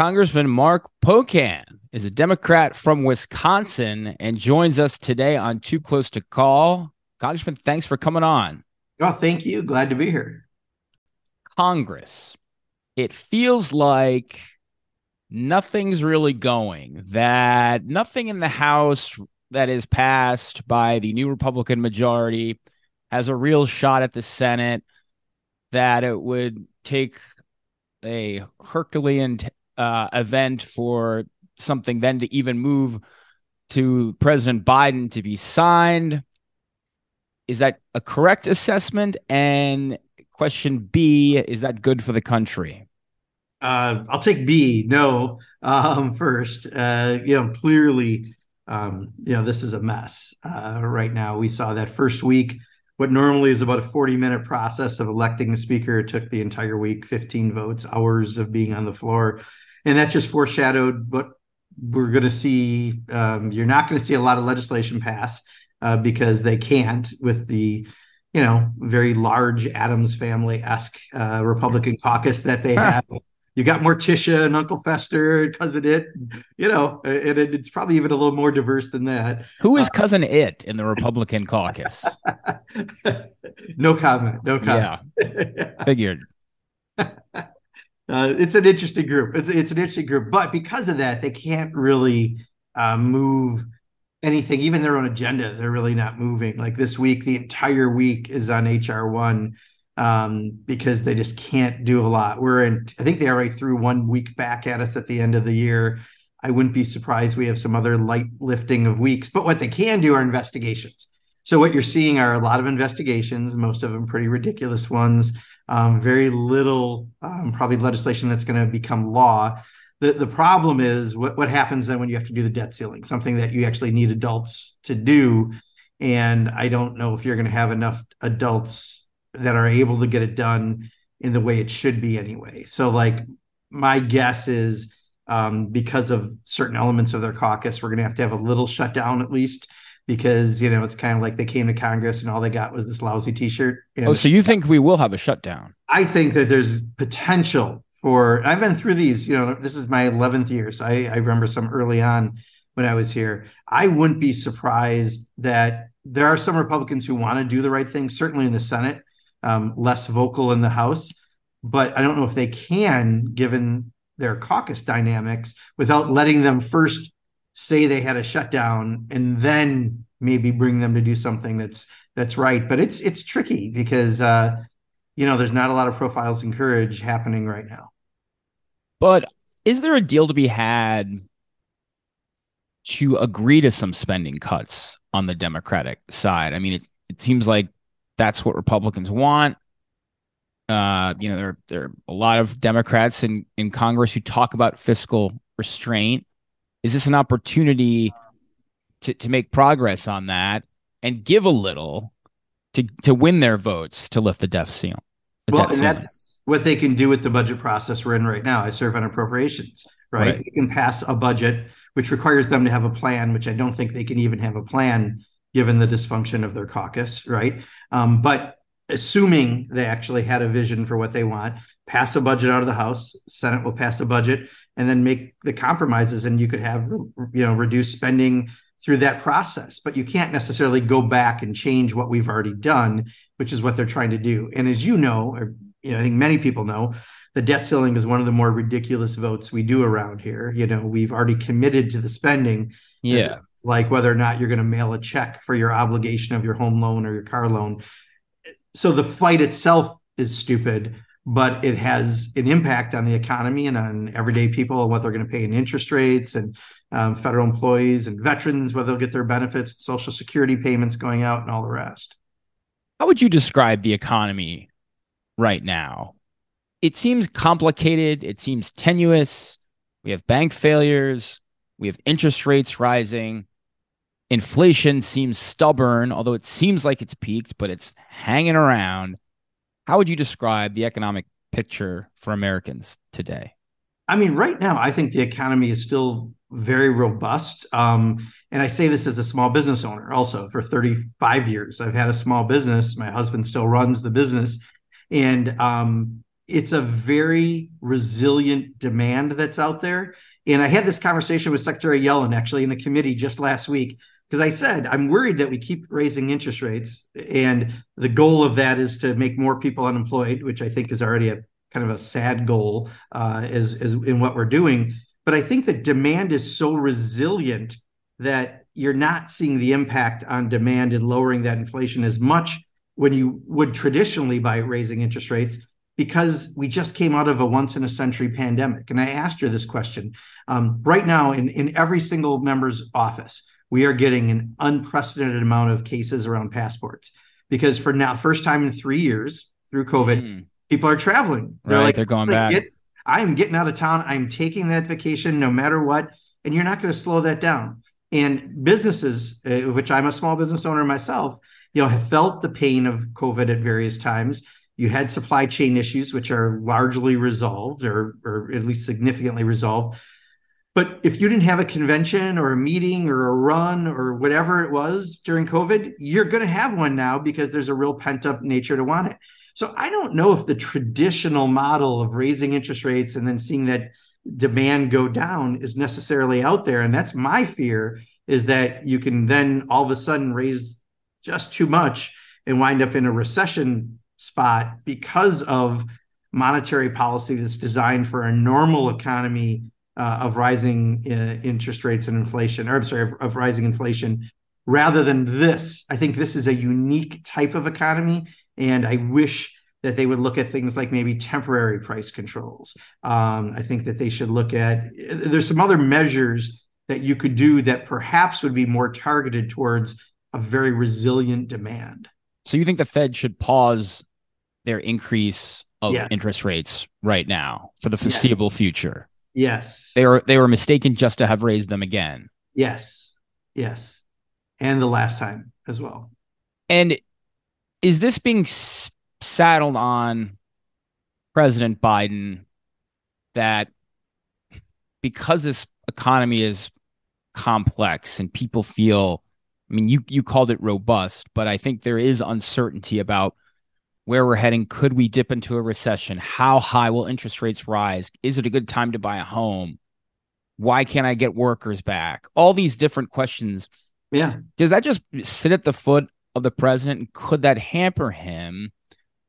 Congressman Mark Pocan is a Democrat from Wisconsin and joins us today on Too Close to Call. Congressman, thanks for coming on. Oh, thank you. Glad to be here. Congress. It feels like nothing's really going, that nothing in the House that is passed by the new Republican majority has a real shot at the Senate, that it would take a Herculean t- uh, event for something then to even move to President Biden to be signed. Is that a correct assessment? And question B, is that good for the country? Uh, I'll take B. No, um, first. Uh, you know, clearly, um, you know, this is a mess uh, right now. We saw that first week. What normally is about a 40 minute process of electing a speaker it took the entire week, 15 votes, hours of being on the floor and that just foreshadowed what we're going to see. Um, you're not going to see a lot of legislation pass uh, because they can't with the you know very large Addams family esque uh, Republican caucus that they have. You got Morticia and Uncle Fester, cousin It, you know, and it's probably even a little more diverse than that. Who is uh, cousin It in the Republican caucus? no comment. No comment. Yeah, figured. uh, it's an interesting group. It's it's an interesting group, but because of that, they can't really uh, move anything, even their own agenda. They're really not moving. Like this week, the entire week is on HR one um, because they just can't do a lot. We're in. I think they already threw one week back at us at the end of the year. I wouldn't be surprised we have some other light lifting of weeks. But what they can do are investigations. So what you're seeing are a lot of investigations, most of them pretty ridiculous ones um, very little um, probably legislation that's going to become law. The, the problem is what, what happens then when you have to do the debt ceiling, something that you actually need adults to do. And I don't know if you're going to have enough adults that are able to get it done in the way it should be anyway. So, like, my guess is um, because of certain elements of their caucus, we're going to have to have a little shutdown at least because you know it's kind of like they came to Congress and all they got was this lousy T-shirt. oh, so you think we will have a shutdown? I think that there's potential for. I've been through these. You know, this is my eleventh year, so I, I remember some early on when I was here. I wouldn't be surprised that there are some Republicans who want to do the right thing. Certainly in the Senate, um, less vocal in the House, but I don't know if they can, given their caucus dynamics, without letting them first say they had a shutdown and then maybe bring them to do something that's that's right. But it's it's tricky because uh, you know there's not a lot of profiles and courage happening right now. But is there a deal to be had to agree to some spending cuts on the Democratic side? I mean, it it seems like that's what Republicans want. Uh, you know, there there are a lot of Democrats in in Congress who talk about fiscal restraint is this an opportunity to to make progress on that and give a little to to win their votes to lift the debt ceiling? The well, debt and that's what they can do with the budget process we're in right now. I serve on appropriations, right? right? can pass a budget which requires them to have a plan, which I don't think they can even have a plan given the dysfunction of their caucus, right? Um, but assuming they actually had a vision for what they want, pass a budget out of the House, Senate will pass a budget, and then make the compromises, and you could have you know reduced spending through that process. But you can't necessarily go back and change what we've already done, which is what they're trying to do. And as you know, or you know, I think many people know, the debt ceiling is one of the more ridiculous votes we do around here. You know, we've already committed to the spending. Yeah. Like whether or not you're going to mail a check for your obligation of your home loan or your car loan so the fight itself is stupid, but it has an impact on the economy and on everyday people and what they're going to pay in interest rates and um, federal employees and veterans, whether they'll get their benefits, social security payments going out, and all the rest. How would you describe the economy right now? It seems complicated. It seems tenuous. We have bank failures. We have interest rates rising. Inflation seems stubborn, although it seems like it's peaked, but it's hanging around. How would you describe the economic picture for Americans today? I mean, right now, I think the economy is still very robust. Um, and I say this as a small business owner also for 35 years. I've had a small business. My husband still runs the business. And um, it's a very resilient demand that's out there. And I had this conversation with Secretary Yellen actually in a committee just last week because I said I'm worried that we keep raising interest rates, and the goal of that is to make more people unemployed, which I think is already a kind of a sad goal uh, as, as in what we're doing. But I think that demand is so resilient that you're not seeing the impact on demand and lowering that inflation as much when you would traditionally by raising interest rates because we just came out of a once in a century pandemic. And I asked her this question. Um, right now, in, in every single member's office, we are getting an unprecedented amount of cases around passports because for now, first time in three years through COVID, mm. people are traveling. They're right, like, they're going back. Get, I am getting out of town. I'm taking that vacation no matter what. And you're not going to slow that down. And businesses, uh, which I'm a small business owner myself, you know, have felt the pain of COVID at various times. You had supply chain issues, which are largely resolved or, or at least significantly resolved. But if you didn't have a convention or a meeting or a run or whatever it was during COVID, you're going to have one now because there's a real pent up nature to want it. So I don't know if the traditional model of raising interest rates and then seeing that demand go down is necessarily out there. And that's my fear is that you can then all of a sudden raise just too much and wind up in a recession spot because of monetary policy that's designed for a normal economy uh, of rising uh, interest rates and inflation, or I'm sorry, of, of rising inflation, rather than this. I think this is a unique type of economy, and I wish that they would look at things like maybe temporary price controls. Um, I think that they should look at. There's some other measures that you could do that perhaps would be more targeted towards a very resilient demand. So you think the Fed should pause their increase of yes. interest rates right now for the foreseeable yes. future? Yes. They were they were mistaken just to have raised them again. Yes. Yes. And the last time as well. And is this being s- saddled on President Biden that because this economy is complex and people feel I mean you you called it robust, but I think there is uncertainty about where we're heading. Could we dip into a recession? How high will interest rates rise? Is it a good time to buy a home? Why can't I get workers back? All these different questions. Yeah. Does that just sit at the foot of the president? And could that hamper him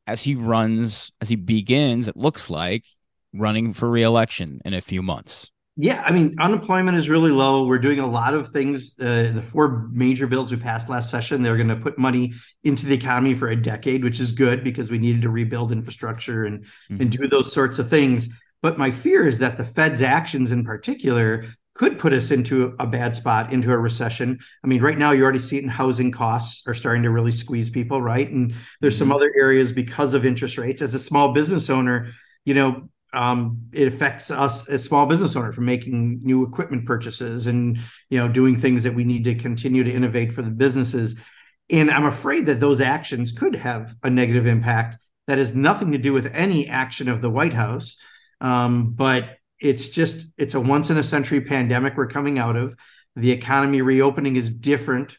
as he runs, as he begins, it looks like, running for reelection in a few months? Yeah, I mean, unemployment is really low. We're doing a lot of things. Uh, the four major bills we passed last session, they're going to put money into the economy for a decade, which is good because we needed to rebuild infrastructure and mm-hmm. and do those sorts of things. But my fear is that the Fed's actions, in particular, could put us into a bad spot, into a recession. I mean, right now you already see it in housing costs are starting to really squeeze people, right? And there's mm-hmm. some other areas because of interest rates. As a small business owner, you know, um, it affects us as small business owners from making new equipment purchases and you know doing things that we need to continue to innovate for the businesses. And i'm afraid that those actions could have a negative impact that has nothing to do with any action of the white house. Um, but it's just it's a once in a century pandemic we're coming out of. The economy reopening is different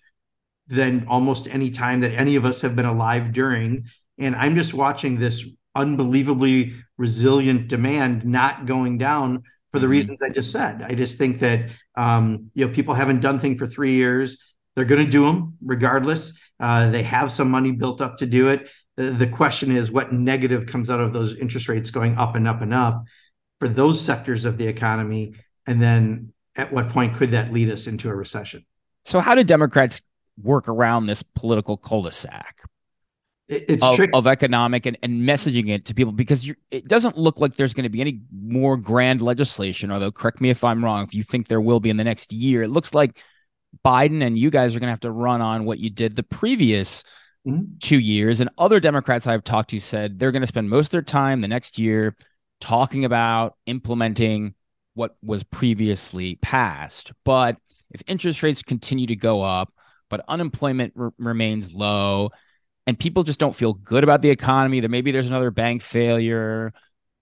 than almost any time that any of us have been alive during. And i'm just watching this unbelievably resilient demand not going down for the mm-hmm. reasons I just said. I just think that um, you know people haven't done things for three years. They're going to do them regardless. Uh, they have some money built up to do it. The, the question is what negative comes out of those interest rates going up and up and up for those sectors of the economy, and then at what point could that lead us into a recession? So, how do Democrats work around this political cul-de-sac? It's of, of, economic and, and messaging it to people because it doesn't look like there's going to be any more grand legislation. Although, correct me if I'm wrong. If you think there will be in the next year, it looks like Biden and you guys are going to have to run on what you did the previous mm-hmm. two years. And other Democrats I've talked to said they're going to spend most of their time the next year talking about implementing what was previously passed. But if interest rates continue to go up, but unemployment r- remains low and people just don't feel good about the economy that maybe there's another bank failure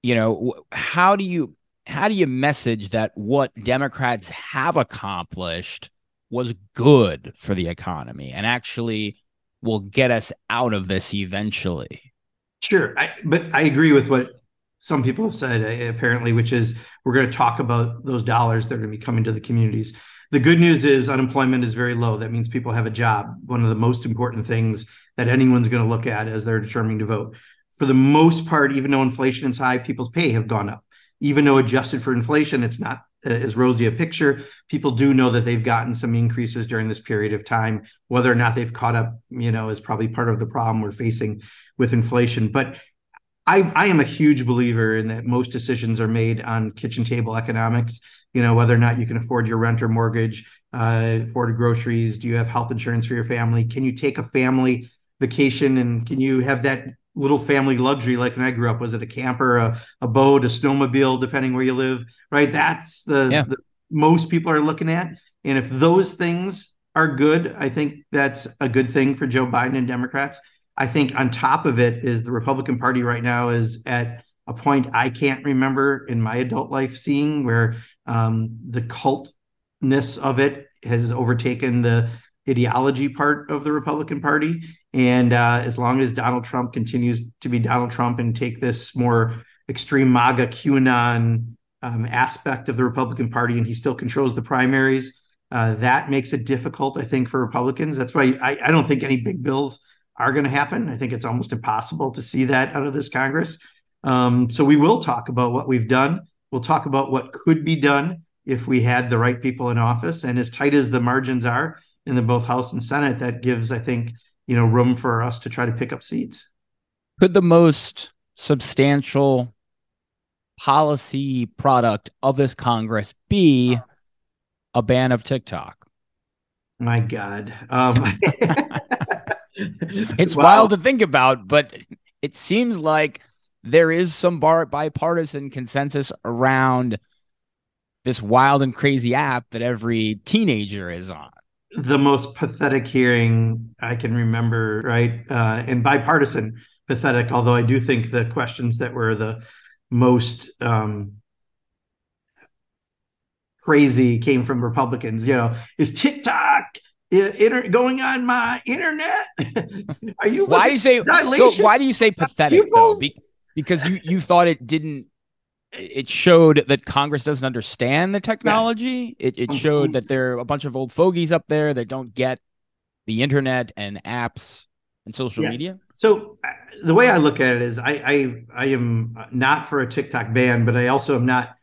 you know how do you how do you message that what democrats have accomplished was good for the economy and actually will get us out of this eventually sure I, but i agree with what some people have said uh, apparently, which is we're going to talk about those dollars that are going to be coming to the communities. The good news is unemployment is very low. That means people have a job. One of the most important things that anyone's going to look at as they're determining to vote. For the most part, even though inflation is high, people's pay have gone up. Even though adjusted for inflation, it's not uh, as rosy a picture. People do know that they've gotten some increases during this period of time. Whether or not they've caught up, you know, is probably part of the problem we're facing with inflation. But I, I am a huge believer in that most decisions are made on kitchen table economics. You know, whether or not you can afford your rent or mortgage, uh, afford groceries, do you have health insurance for your family? Can you take a family vacation and can you have that little family luxury like when I grew up? Was it a camper, a, a boat, a snowmobile, depending where you live? Right. That's the, yeah. the most people are looking at. And if those things are good, I think that's a good thing for Joe Biden and Democrats. I think on top of it is the Republican Party right now is at a point I can't remember in my adult life seeing where um, the cultness of it has overtaken the ideology part of the Republican Party. And uh, as long as Donald Trump continues to be Donald Trump and take this more extreme MAGA QAnon um, aspect of the Republican Party, and he still controls the primaries, uh, that makes it difficult, I think, for Republicans. That's why I, I don't think any big bills are going to happen. I think it's almost impossible to see that out of this Congress. Um, so we will talk about what we've done. We'll talk about what could be done if we had the right people in office. And as tight as the margins are in the both House and Senate, that gives, I think, you know room for us to try to pick up seats could the most substantial policy product of this congress be a ban of tiktok my god um it's wow. wild to think about but it seems like there is some bar- bipartisan consensus around this wild and crazy app that every teenager is on the most pathetic hearing I can remember, right? Uh, and bipartisan pathetic, although I do think the questions that were the most um, crazy came from Republicans. You know, is TikTok inter- going on my internet? Are you? why do you say? So why do you say pathetic though? Be- because you you thought it didn't it showed that Congress doesn't understand the technology. Yes. It, it showed that there are a bunch of old fogies up there that don't get the internet and apps and social yeah. media. So uh, the way I look at it is, I, I I am not for a TikTok ban, but I also am not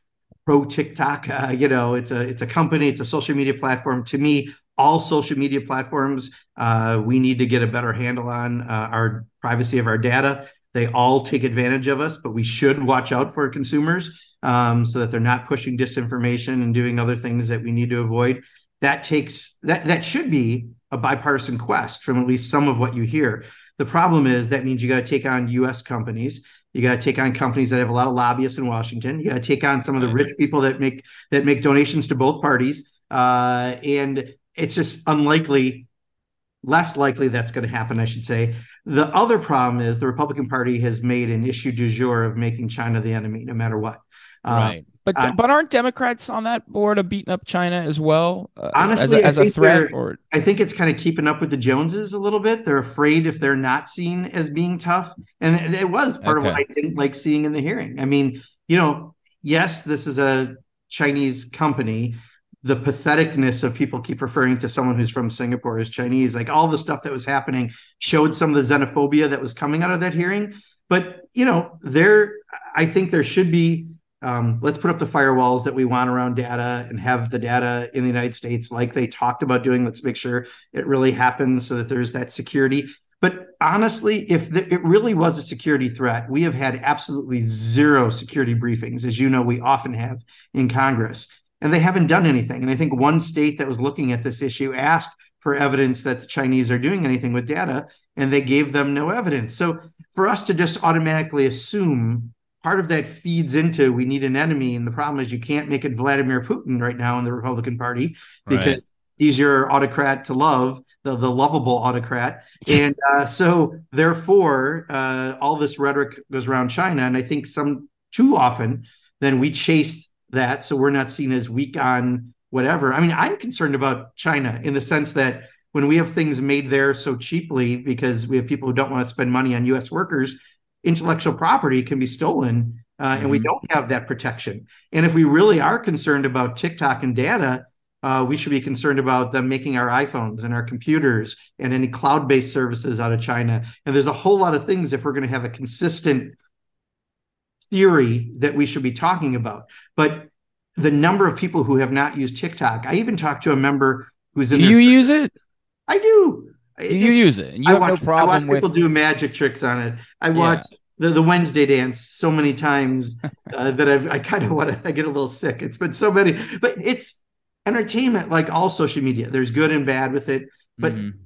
pro TikTok. Uh, you know, it's a it's a company, it's a social media platform. To me, all social media platforms, uh, we need to get a better handle on uh, our privacy of our data. They all take advantage of us, but we should watch out for consumers um, so that they're not pushing disinformation and doing other things that we need to avoid. That takes that that should be a bipartisan quest from at least some of what you hear. The problem is that means you got to take on U.S. companies. You got to take on companies that have a lot of lobbyists in Washington. You got to take on some of the rich people that make that make donations to both parties, uh, and it's just unlikely, less likely that's going to happen, I should say, the other problem is the Republican Party has made an issue du jour of making China the enemy, no matter what. Uh, right. But uh, but aren't Democrats on that board of beating up China as well? Uh, honestly, as a, as a threat, or I think it's kind of keeping up with the Joneses a little bit. They're afraid if they're not seen as being tough, and it was part okay. of what I didn't like seeing in the hearing. I mean, you know, yes, this is a Chinese company, the patheticness of people keep referring to someone who's from Singapore as Chinese, like all the stuff that was happening showed some of the xenophobia that was coming out of that hearing. But you know, there, I think there should be. Um, let's put up the firewalls that we want around data and have the data in the United States, like they talked about doing. Let's make sure it really happens so that there's that security. But honestly, if the, it really was a security threat, we have had absolutely zero security briefings, as you know, we often have in Congress and they haven't done anything. And I think one state that was looking at this issue asked for evidence that the Chinese are doing anything with data, and they gave them no evidence. So for us to just automatically assume part of that feeds into we need an enemy, and the problem is you can't make it Vladimir Putin right now in the Republican Party because right. he's your autocrat to love. The, the lovable autocrat. And uh, so, therefore, uh, all this rhetoric goes around China. And I think some too often, then we chase that so we're not seen as weak on whatever. I mean, I'm concerned about China in the sense that when we have things made there so cheaply because we have people who don't want to spend money on US workers, intellectual property can be stolen uh, mm-hmm. and we mm-hmm. don't have that protection. And if we really are concerned about TikTok and data, uh, we should be concerned about them making our iPhones and our computers and any cloud based services out of China. And there's a whole lot of things if we're going to have a consistent theory that we should be talking about. But the number of people who have not used TikTok, I even talked to a member who's in. Do you use it? I do. You use it. And you I have watch, no problem I watch with... people do magic tricks on it. I watch yeah. the, the Wednesday dance so many times uh, that I've, I kind of want to I get a little sick. It's been so many, but it's entertainment like all social media. There's good and bad with it, but mm-hmm.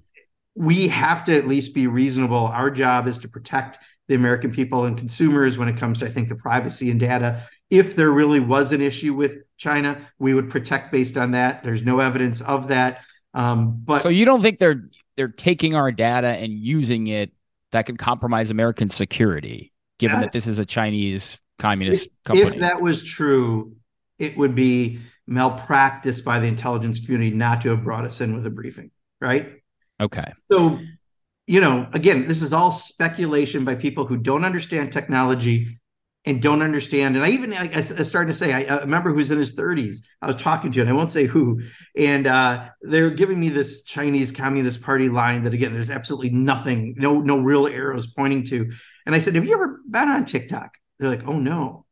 we have to at least be reasonable. Our job is to protect the American people and consumers when it comes to, I think, the privacy and data. If there really was an issue with China, we would protect based on that. There's no evidence of that. Um, but so you don't think they're they're taking our data and using it that could compromise American security, given that, that this is a Chinese communist if, company? If that was true, it would be malpractice by the intelligence community not to have brought us in with a briefing, right? Okay. So, you know, again, this is all speculation by people who don't understand technology and don't understand. And I even I, I started to say, I, I remember who's in his 30s. I was talking to, and I won't say who. And uh, they're giving me this Chinese Communist Party line that again, there's absolutely nothing, no, no real arrows pointing to. And I said, Have you ever been on TikTok? They're like, Oh no.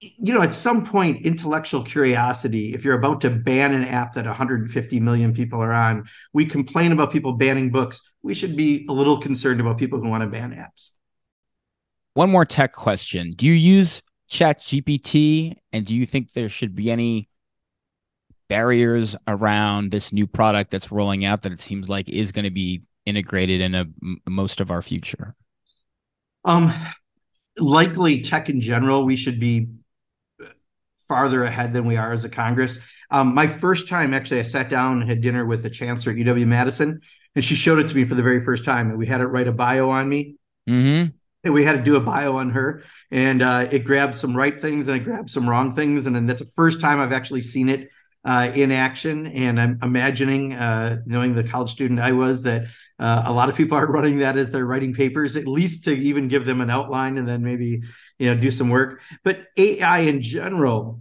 You know, at some point, intellectual curiosity, if you're about to ban an app that 150 million people are on, we complain about people banning books. We should be a little concerned about people who want to ban apps one more tech question. Do you use Chat GPT and do you think there should be any barriers around this new product that's rolling out that it seems like is going to be integrated in a, most of our future? Um, likely tech in general, we should be farther ahead than we are as a Congress. Um, my first time, actually, I sat down and had dinner with the chancellor at UW Madison, and she showed it to me for the very first time. And we had it write a bio on me. Mm-hmm and we had to do a bio on her and uh, it grabbed some right things and it grabbed some wrong things and then that's the first time i've actually seen it uh, in action and i'm imagining uh, knowing the college student i was that uh, a lot of people are running that as they're writing papers at least to even give them an outline and then maybe you know do some work but ai in general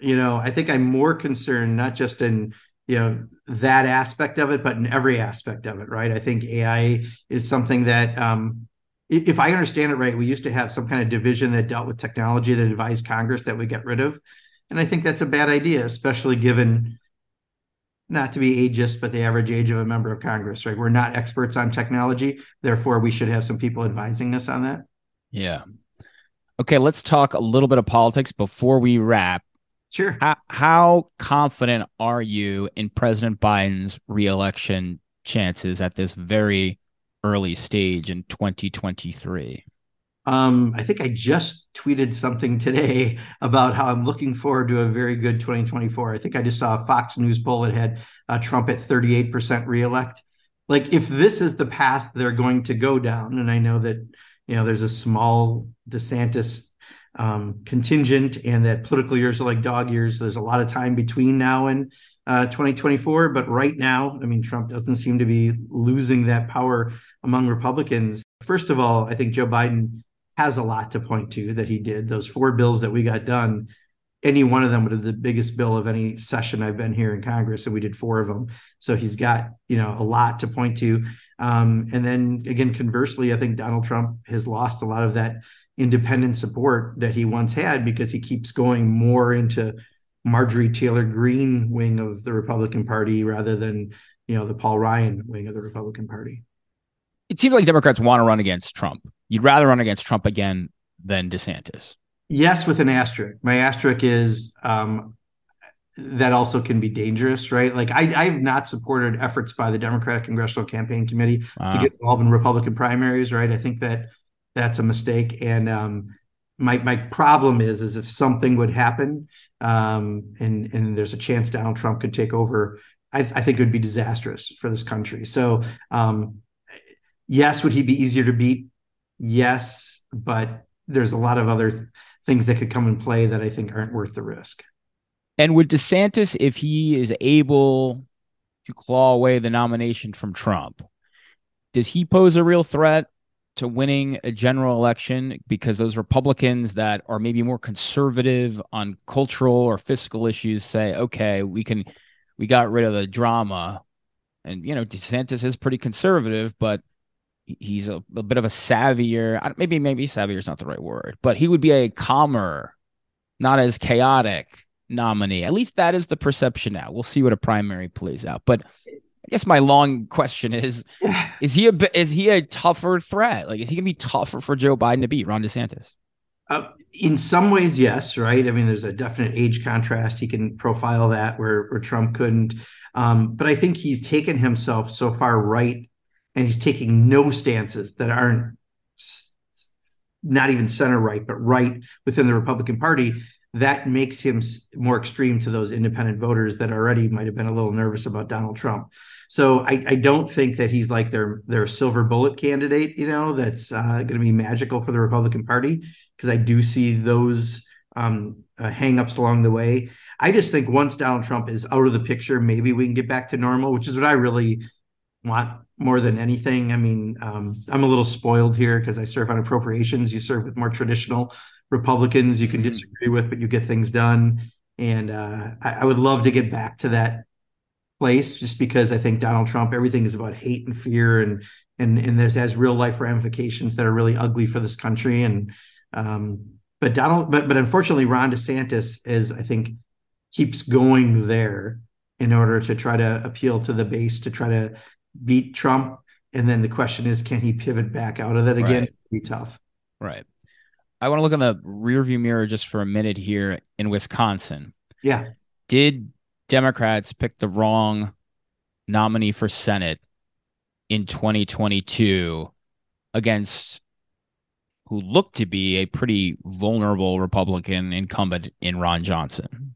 you know i think i'm more concerned not just in you know that aspect of it but in every aspect of it right i think ai is something that um, if I understand it right, we used to have some kind of division that dealt with technology that advised Congress that we get rid of. And I think that's a bad idea, especially given not to be ageist, but the average age of a member of Congress, right? We're not experts on technology. Therefore, we should have some people advising us on that. Yeah. Okay, let's talk a little bit of politics before we wrap. Sure. How, how confident are you in President Biden's reelection chances at this very early stage in 2023? Um, I think I just tweeted something today about how I'm looking forward to a very good 2024. I think I just saw a Fox News poll that had uh, Trump at 38% reelect. Like, if this is the path they're going to go down, and I know that you know there's a small DeSantis um, contingent, and that political years are like dog years. So there's a lot of time between now and uh, 2024. But right now, I mean, Trump doesn't seem to be losing that power among Republicans. First of all, I think Joe Biden has a lot to point to that he did. Those four bills that we got done, any one of them would have the biggest bill of any session I've been here in Congress, and we did four of them. So he's got you know a lot to point to. Um, and then again, conversely, I think Donald Trump has lost a lot of that independent support that he once had because he keeps going more into Marjorie Taylor Greene wing of the Republican Party rather than you know the Paul Ryan wing of the Republican Party it seems like Democrats want to run against Trump. You'd rather run against Trump again than DeSantis. Yes, with an asterisk. My asterisk is um, that also can be dangerous, right? Like I, I have not supported efforts by the Democratic Congressional Campaign Committee to get involved in Republican primaries, right? I think that that's a mistake. And um, my my problem is is if something would happen um, and and there's a chance Donald Trump could take over, I, I think it would be disastrous for this country. So um, yes, would he be easier to beat? Yes, but there's a lot of other th- things that could come in play that I think aren't worth the risk. And would DeSantis, if he is able to claw away the nomination from Trump, does he pose a real threat to winning a general election because those Republicans that are maybe more conservative on cultural or fiscal issues say, okay, we can, we got rid of the drama. And, you know, DeSantis is pretty conservative, but he's a, a bit of a savvier, maybe, maybe savvier is not the right word, but he would be a calmer, not as chaotic nominee. At least that is the perception now. We'll see what a primary plays out. But I guess my long question is: Is he a is he a tougher threat? Like, is he gonna be tougher for Joe Biden to beat Ron DeSantis? Uh, in some ways, yes. Right. I mean, there's a definite age contrast. He can profile that where where Trump couldn't. Um, but I think he's taken himself so far right, and he's taking no stances that aren't not even center right, but right within the Republican Party that makes him more extreme to those independent voters that already might have been a little nervous about Donald Trump. So I, I don't think that he's like their their silver bullet candidate, you know, that's uh, going to be magical for the Republican Party because I do see those um, uh, hangups along the way. I just think once Donald Trump is out of the picture, maybe we can get back to normal, which is what I really want more than anything. I mean, um, I'm a little spoiled here because I serve on appropriations. You serve with more traditional Republicans you can mm-hmm. disagree with, but you get things done. And uh, I, I, would love to get back to that place, just because I think Donald Trump, everything is about hate and fear, and and and there's has real life ramifications that are really ugly for this country. And um, but Donald, but but unfortunately, Ron DeSantis is, I think, keeps going there in order to try to appeal to the base to try to beat Trump. And then the question is, can he pivot back out of that again? Right. Be tough. Right. I want to look in the rearview mirror just for a minute here in Wisconsin. Yeah. Did Democrats pick the wrong nominee for Senate in 2022 against who looked to be a pretty vulnerable Republican incumbent in Ron Johnson?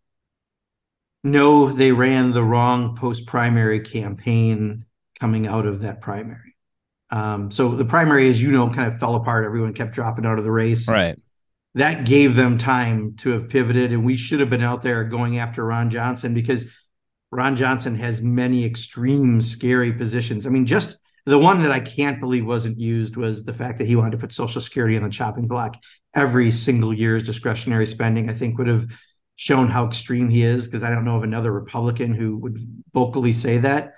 No, they ran the wrong post primary campaign coming out of that primary. Um, so the primary, as you know, kind of fell apart. Everyone kept dropping out of the race. Right. That gave them time to have pivoted, and we should have been out there going after Ron Johnson because Ron Johnson has many extreme, scary positions. I mean, just the one that I can't believe wasn't used was the fact that he wanted to put Social Security on the chopping block every single year's discretionary spending. I think would have shown how extreme he is because I don't know of another Republican who would vocally say that.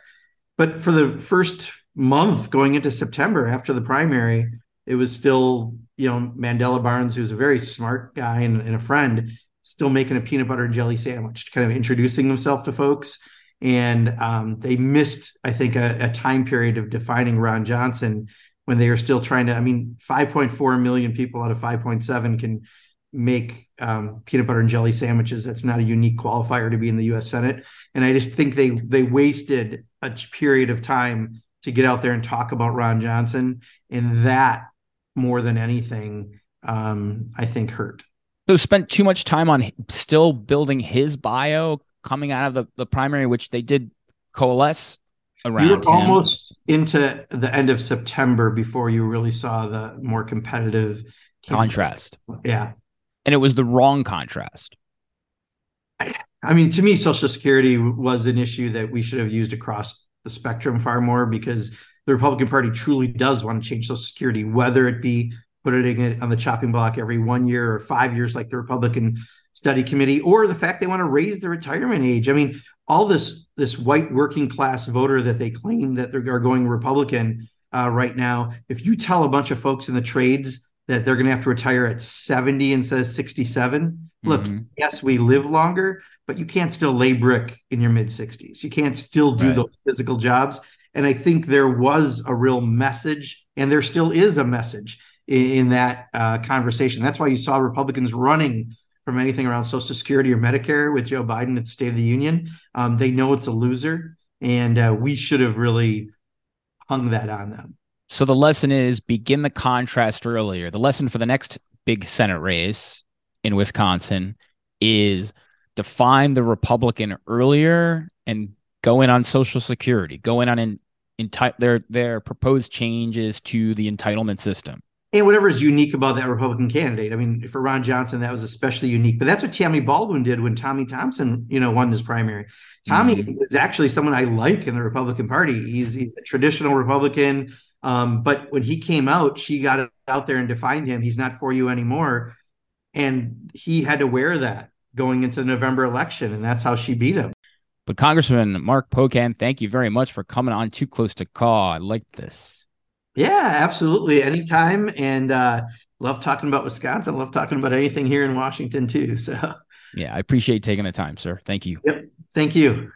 But for the first month going into September after the primary, it was still, you know, Mandela Barnes, who's a very smart guy and, and a friend, still making a peanut butter and jelly sandwich, kind of introducing himself to folks. And um, they missed, I think, a, a time period of defining Ron Johnson when they are still trying to. I mean, 5.4 million people out of 5.7 can make um, peanut butter and jelly sandwiches. That's not a unique qualifier to be in the U.S. Senate. And I just think they they wasted a period of time to get out there and talk about Ron Johnson. And that more than anything, um, I think hurt. So spent too much time on still building his bio coming out of the, the primary, which they did coalesce around. You were almost into the end of September before you really saw the more competitive contrast. Yeah. And it was the wrong contrast. I, mean, to me, Social Security was an issue that we should have used across the spectrum far more because the Republican Party truly does want to change Social Security, whether it be putting it on the chopping block every one year or five years, like the Republican Study Committee, or the fact they want to raise the retirement age. I mean, all this this white working class voter that they claim that they're going Republican uh, right now. If you tell a bunch of folks in the trades that they're going to have to retire at 70 instead of 67, look, mm-hmm. yes, we live longer, but you can't still lay brick in your mid 60s. You can't still do right. those physical jobs. And I think there was a real message, and there still is a message in, in that uh, conversation. That's why you saw Republicans running from anything around Social Security or Medicare with Joe Biden at the State of the Union. Um, they know it's a loser, and uh, we should have really hung that on them. So the lesson is begin the contrast earlier. The lesson for the next big Senate race in Wisconsin is define the Republican earlier and go in on Social Security, go in on in, enti- their their proposed changes to the entitlement system. And whatever is unique about that Republican candidate. I mean, for Ron Johnson, that was especially unique. But that's what Tammy Baldwin did when Tommy Thompson, you know, won his primary. Tommy mm-hmm. is actually someone I like in the Republican Party. He's, he's a traditional Republican. Um, but when he came out, she got out there and defined him. He's not for you anymore. And he had to wear that going into the November election. And that's how she beat him. But Congressman Mark Pocan, thank you very much for coming on Too Close to Call. I like this. Yeah, absolutely. Anytime. And uh, love talking about Wisconsin. Love talking about anything here in Washington too. So yeah, I appreciate taking the time, sir. Thank you. Yep. Thank you.